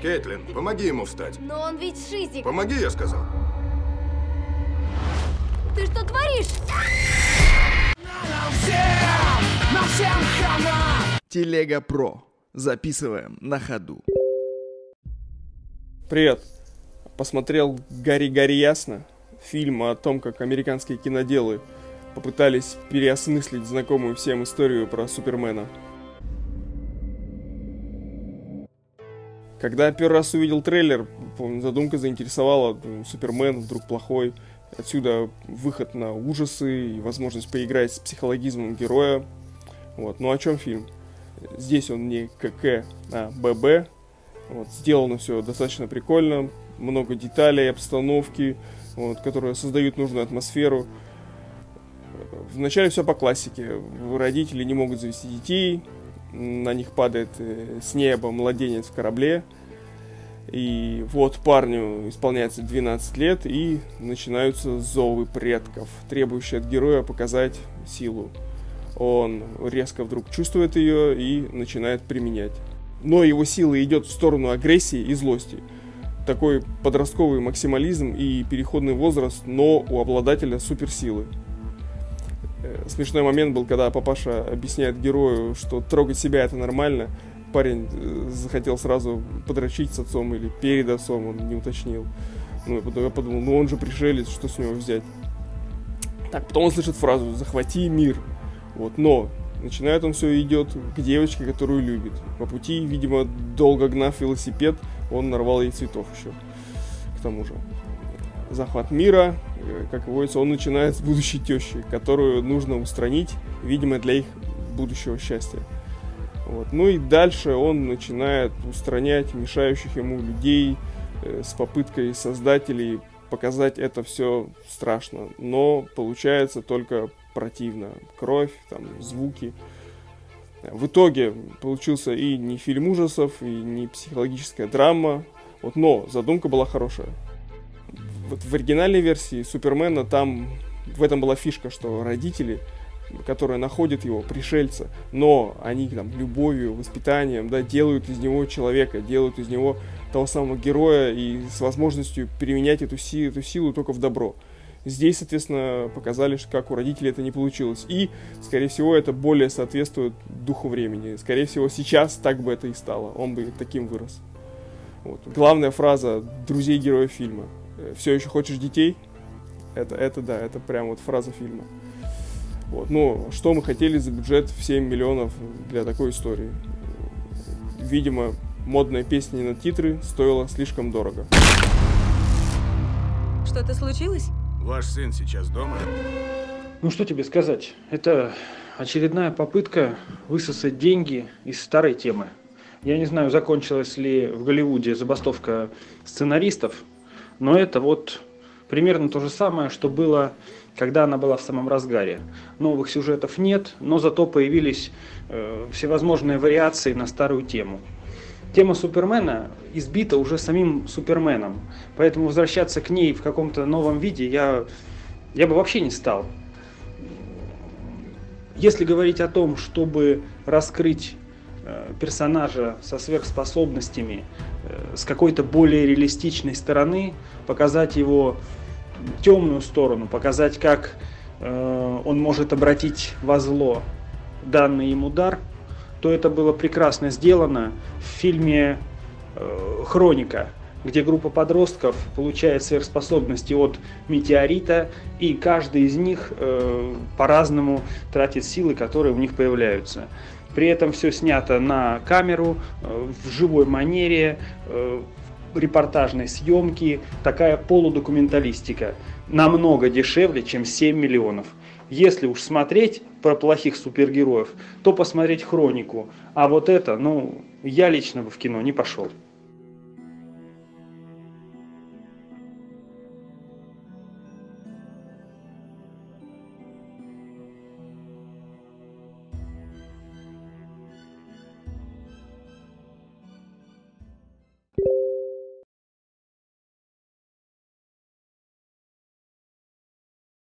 Кейтлин, помоги ему встать. Но он ведь шизик. Помоги, я сказал. Ты что творишь? Телега Про. Записываем на ходу. Привет. Посмотрел «Гори, гори ясно» фильм о том, как американские киноделы попытались переосмыслить знакомую всем историю про Супермена. Когда первый раз увидел трейлер, помню, задумка заинтересовала, Супермен вдруг плохой, отсюда выход на ужасы и возможность поиграть с психологизмом героя. Вот. Ну о чем фильм? Здесь он не КК, а ББ. Вот. Сделано все достаточно прикольно, много деталей, обстановки, вот, которые создают нужную атмосферу. Вначале все по классике. Родители не могут завести детей, на них падает э, с неба младенец в корабле. И вот парню исполняется 12 лет, и начинаются зовы предков, требующие от героя показать силу. Он резко вдруг чувствует ее и начинает применять. Но его сила идет в сторону агрессии и злости – такой подростковый максимализм и переходный возраст, но у обладателя суперсилы. Э, смешной момент был, когда папаша объясняет герою, что трогать себя это нормально. Парень э, захотел сразу подрочить с отцом или перед отцом, он не уточнил. Ну, потом я подумал, ну он же пришелец, что с него взять? Так, потом он слышит фразу «захвати мир». Вот, но начинает он все идет к девочке, которую любит. По пути, видимо, долго гнав велосипед, он нарвал ей цветов еще. К тому же. Захват мира, как говорится, он начинает с будущей тещи, которую нужно устранить, видимо, для их будущего счастья. Вот. Ну и дальше он начинает устранять мешающих ему людей э, с попыткой создателей показать это все страшно. Но получается только противно. Кровь, там, звуки. В итоге получился и не фильм ужасов, и не психологическая драма. Вот, но задумка была хорошая. Вот в оригинальной версии Супермена там в этом была фишка, что родители, которые находят его, пришельца, но они там любовью, воспитанием, да, делают из него человека, делают из него того самого героя и с возможностью применять эту, си эту силу только в добро. Здесь, соответственно, показали, как у родителей это не получилось. И, скорее всего, это более соответствует духу времени. Скорее всего, сейчас так бы это и стало. Он бы таким вырос. Вот. Главная фраза друзей героя фильма. «Э, Все еще хочешь детей? Это, это да, это прям вот фраза фильма. Вот. Ну, что мы хотели за бюджет в 7 миллионов для такой истории? Видимо, модная песня на титры стоила слишком дорого. Что-то случилось? Ваш сын сейчас дома? Ну что тебе сказать? Это очередная попытка высосать деньги из старой темы. Я не знаю, закончилась ли в Голливуде забастовка сценаристов, но это вот примерно то же самое, что было, когда она была в самом разгаре. Новых сюжетов нет, но зато появились э, всевозможные вариации на старую тему. Тема Супермена избита уже самим Суперменом, поэтому возвращаться к ней в каком-то новом виде я, я бы вообще не стал. Если говорить о том, чтобы раскрыть э, персонажа со сверхспособностями с какой-то более реалистичной стороны, показать его темную сторону, показать, как э, он может обратить во зло данный им удар – то это было прекрасно сделано в фильме э, «Хроника», где группа подростков получает сверхспособности от метеорита, и каждый из них э, по-разному тратит силы, которые у них появляются. При этом все снято на камеру, э, в живой манере, э, репортажной съемки, такая полудокументалистика. Намного дешевле, чем 7 миллионов. Если уж смотреть про плохих супергероев, то посмотреть хронику. А вот это, ну, я лично бы в кино не пошел.